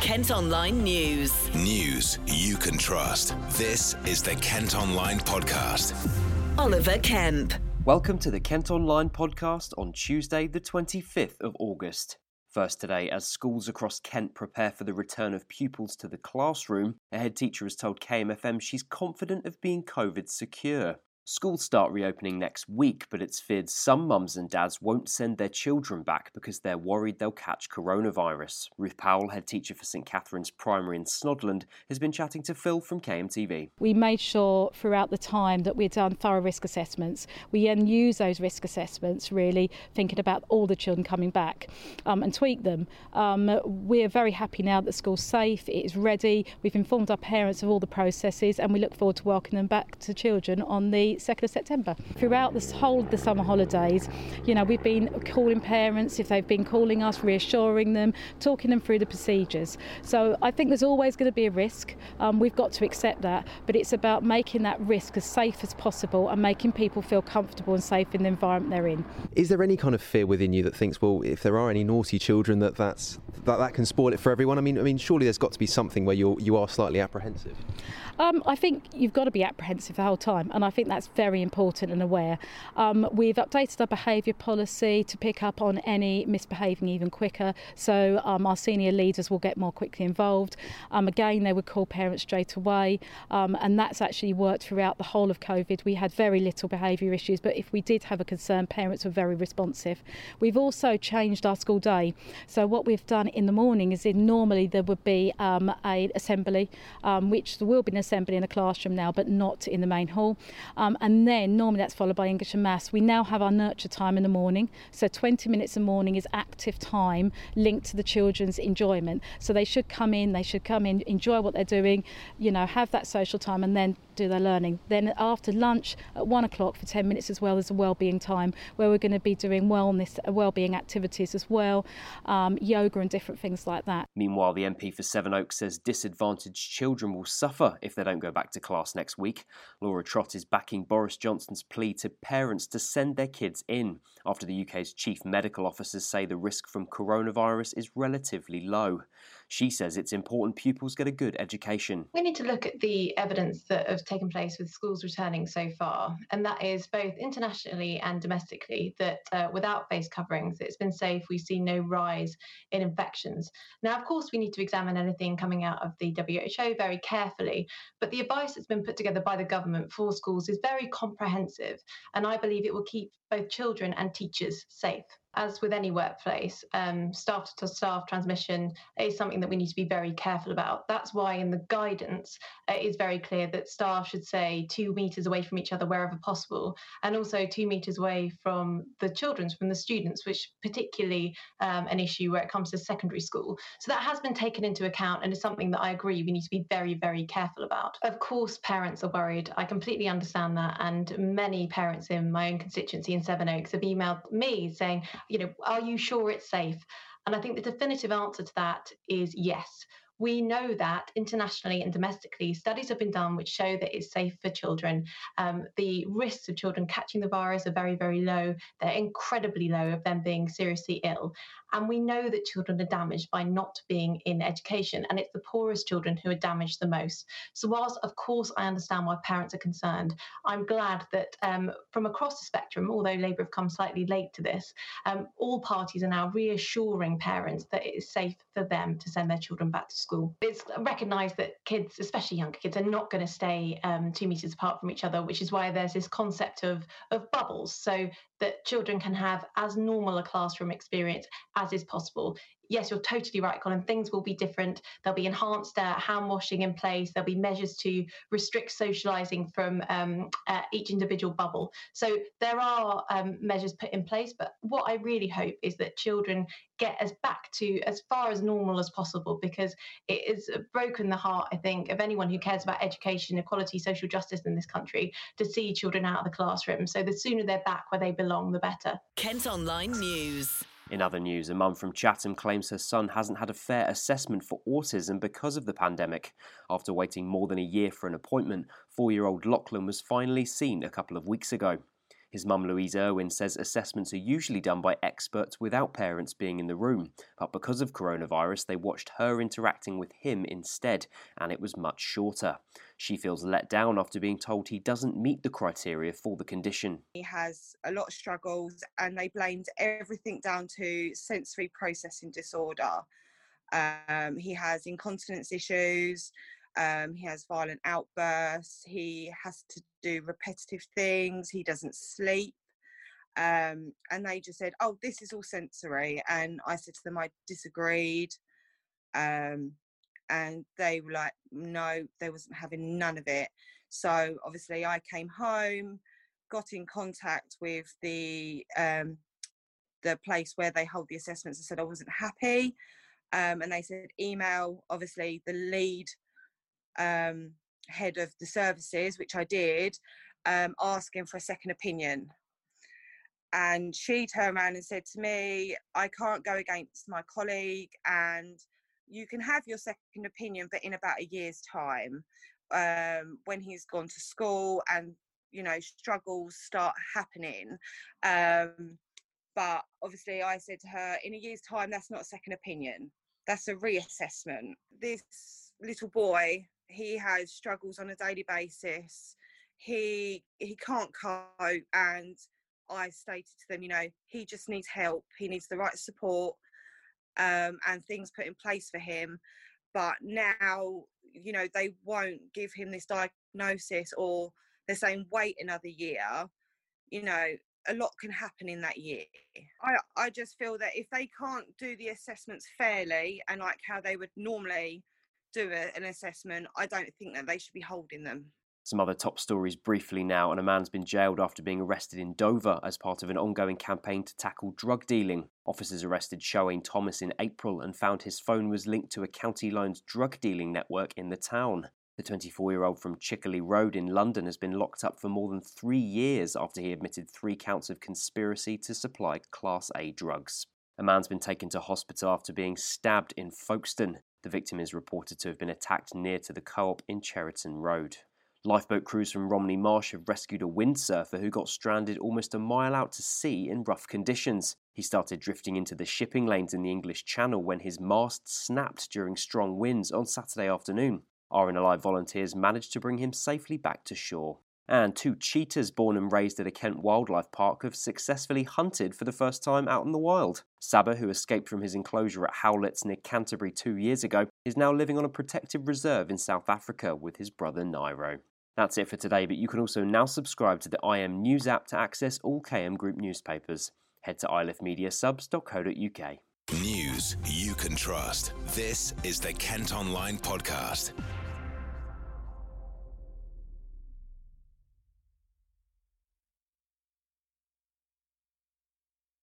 Kent Online News. News you can trust. This is the Kent Online Podcast. Oliver Kemp. Welcome to the Kent Online podcast on Tuesday, the 25th of August. First today, as schools across Kent prepare for the return of pupils to the classroom, a head teacher has told KMFM she's confident of being COVID secure. Schools start reopening next week, but it's feared some mums and dads won't send their children back because they're worried they'll catch coronavirus. Ruth Powell, head teacher for St Katherine's Primary in Snodland, has been chatting to Phil from KMTV. We made sure throughout the time that we'd done thorough risk assessments. We then use those risk assessments, really thinking about all the children coming back um, and tweak them. Um, we're very happy now that school's safe, it is ready. We've informed our parents of all the processes and we look forward to welcoming them back to children on the 2nd of September. Throughout this whole of the summer holidays, you know, we've been calling parents if they've been calling us, reassuring them, talking them through the procedures. So I think there's always going to be a risk. Um, we've got to accept that, but it's about making that risk as safe as possible and making people feel comfortable and safe in the environment they're in. Is there any kind of fear within you that thinks, well, if there are any naughty children, that that's, that that can spoil it for everyone? I mean, I mean, surely there's got to be something where you you are slightly apprehensive. Um, I think you've got to be apprehensive the whole time, and I think that's very important and aware. Um, we've updated our behaviour policy to pick up on any misbehaving even quicker, so um, our senior leaders will get more quickly involved. Um, again, they would call parents straight away, um, and that's actually worked throughout the whole of COVID. We had very little behaviour issues, but if we did have a concern, parents were very responsive. We've also changed our school day, so what we've done in the morning is in normally there would be um, a assembly, which there will be an assembly in the classroom now, but not in the main hall. Um, and then normally that's followed by English and Maths. We now have our nurture time in the morning. So 20 minutes a morning is active time linked to the children's enjoyment. So they should come in, they should come in, enjoy what they're doing, you know, have that social time and then do their learning. Then after lunch at one o'clock for 10 minutes as well as a well-being time where we're going to be doing wellness, uh, well-being activities as well, um, yoga and different things like that. Meanwhile, the MP for Sevenoaks says disadvantaged children will suffer if they don't go back to class next week. Laura Trott is backing Boris Johnson's plea to parents to send their kids in after the UK's chief medical officers say the risk from coronavirus is relatively low. She says it's important pupils get a good education. We need to look at the evidence that has taken place with schools returning so far, and that is both internationally and domestically that uh, without face coverings, it's been safe. We see no rise in infections. Now, of course, we need to examine anything coming out of the WHO very carefully, but the advice that's been put together by the government for schools is very comprehensive, and I believe it will keep both children and teachers safe as with any workplace, um, staff to staff transmission is something that we need to be very careful about. That's why in the guidance uh, it is very clear that staff should say two metres away from each other wherever possible, and also two metres away from the children, from the students, which particularly um, an issue where it comes to secondary school. So that has been taken into account and is something that I agree we need to be very, very careful about. Of course, parents are worried. I completely understand that, and many parents in my own constituency in Sevenoaks have emailed me saying, you know, are you sure it's safe? And I think the definitive answer to that is yes. We know that internationally and domestically, studies have been done which show that it's safe for children. Um, the risks of children catching the virus are very, very low. They're incredibly low of them being seriously ill. And we know that children are damaged by not being in education, and it's the poorest children who are damaged the most. So, whilst of course I understand why parents are concerned, I'm glad that um, from across the spectrum, although Labour have come slightly late to this, um, all parties are now reassuring parents that it is safe for them to send their children back to school. It's recognised that kids, especially younger kids, are not going to stay um, two metres apart from each other, which is why there's this concept of, of bubbles. So that children can have as normal a classroom experience as is possible yes, you're totally right, Colin. Things will be different. There'll be enhanced uh, hand washing in place. There'll be measures to restrict socialising from um, uh, each individual bubble. So there are um, measures put in place. But what I really hope is that children get us back to as far as normal as possible because it has broken the heart, I think, of anyone who cares about education, equality, social justice in this country to see children out of the classroom. So the sooner they're back where they belong, the better. Kent Online News. In other news, a mum from Chatham claims her son hasn't had a fair assessment for autism because of the pandemic. After waiting more than a year for an appointment, four year old Lachlan was finally seen a couple of weeks ago. His mum, Louise Irwin, says assessments are usually done by experts without parents being in the room, but because of coronavirus, they watched her interacting with him instead, and it was much shorter. She feels let down after being told he doesn't meet the criteria for the condition. He has a lot of struggles, and they blamed everything down to sensory processing disorder. Um, he has incontinence issues. Um, he has violent outbursts. He has to do repetitive things. He doesn't sleep. Um, and they just said, "Oh, this is all sensory." And I said to them, I disagreed. Um, and they were like, "No, they wasn't having none of it." So obviously, I came home, got in contact with the um, the place where they hold the assessments. I said I wasn't happy, um, and they said email obviously the lead um, head of the services, which I did, um, asking for a second opinion. And she turned around and said to me, I can't go against my colleague, and you can have your second opinion, but in about a year's time, um, when he's gone to school and you know struggles start happening. Um, but obviously, I said to her, in a year's time, that's not a second opinion. That's a reassessment. This little boy he has struggles on a daily basis. He he can't cope and i stated to them you know he just needs help. He needs the right support um, and things put in place for him. But now you know they won't give him this diagnosis or they're saying wait another year. You know a lot can happen in that year. I i just feel that if they can't do the assessments fairly and like how they would normally do a, an assessment, I don't think that they should be holding them. Some other top stories briefly now, and a man's been jailed after being arrested in Dover as part of an ongoing campaign to tackle drug dealing. Officers arrested Shoane Thomas in April and found his phone was linked to a county lines drug dealing network in the town. The 24 year old from Chickley Road in London has been locked up for more than three years after he admitted three counts of conspiracy to supply Class A drugs. A man's been taken to hospital after being stabbed in Folkestone. The victim is reported to have been attacked near to the co op in Cheriton Road. Lifeboat crews from Romney Marsh have rescued a windsurfer who got stranded almost a mile out to sea in rough conditions. He started drifting into the shipping lanes in the English Channel when his mast snapped during strong winds on Saturday afternoon. RNLI volunteers managed to bring him safely back to shore. And two cheetahs born and raised at a Kent wildlife park have successfully hunted for the first time out in the wild. Saba, who escaped from his enclosure at Howletts near Canterbury two years ago, is now living on a protected reserve in South Africa with his brother Nairo. That's it for today, but you can also now subscribe to the IM News app to access all KM Group newspapers. Head to ilifmediasubs.co.uk. News you can trust. This is the Kent Online Podcast.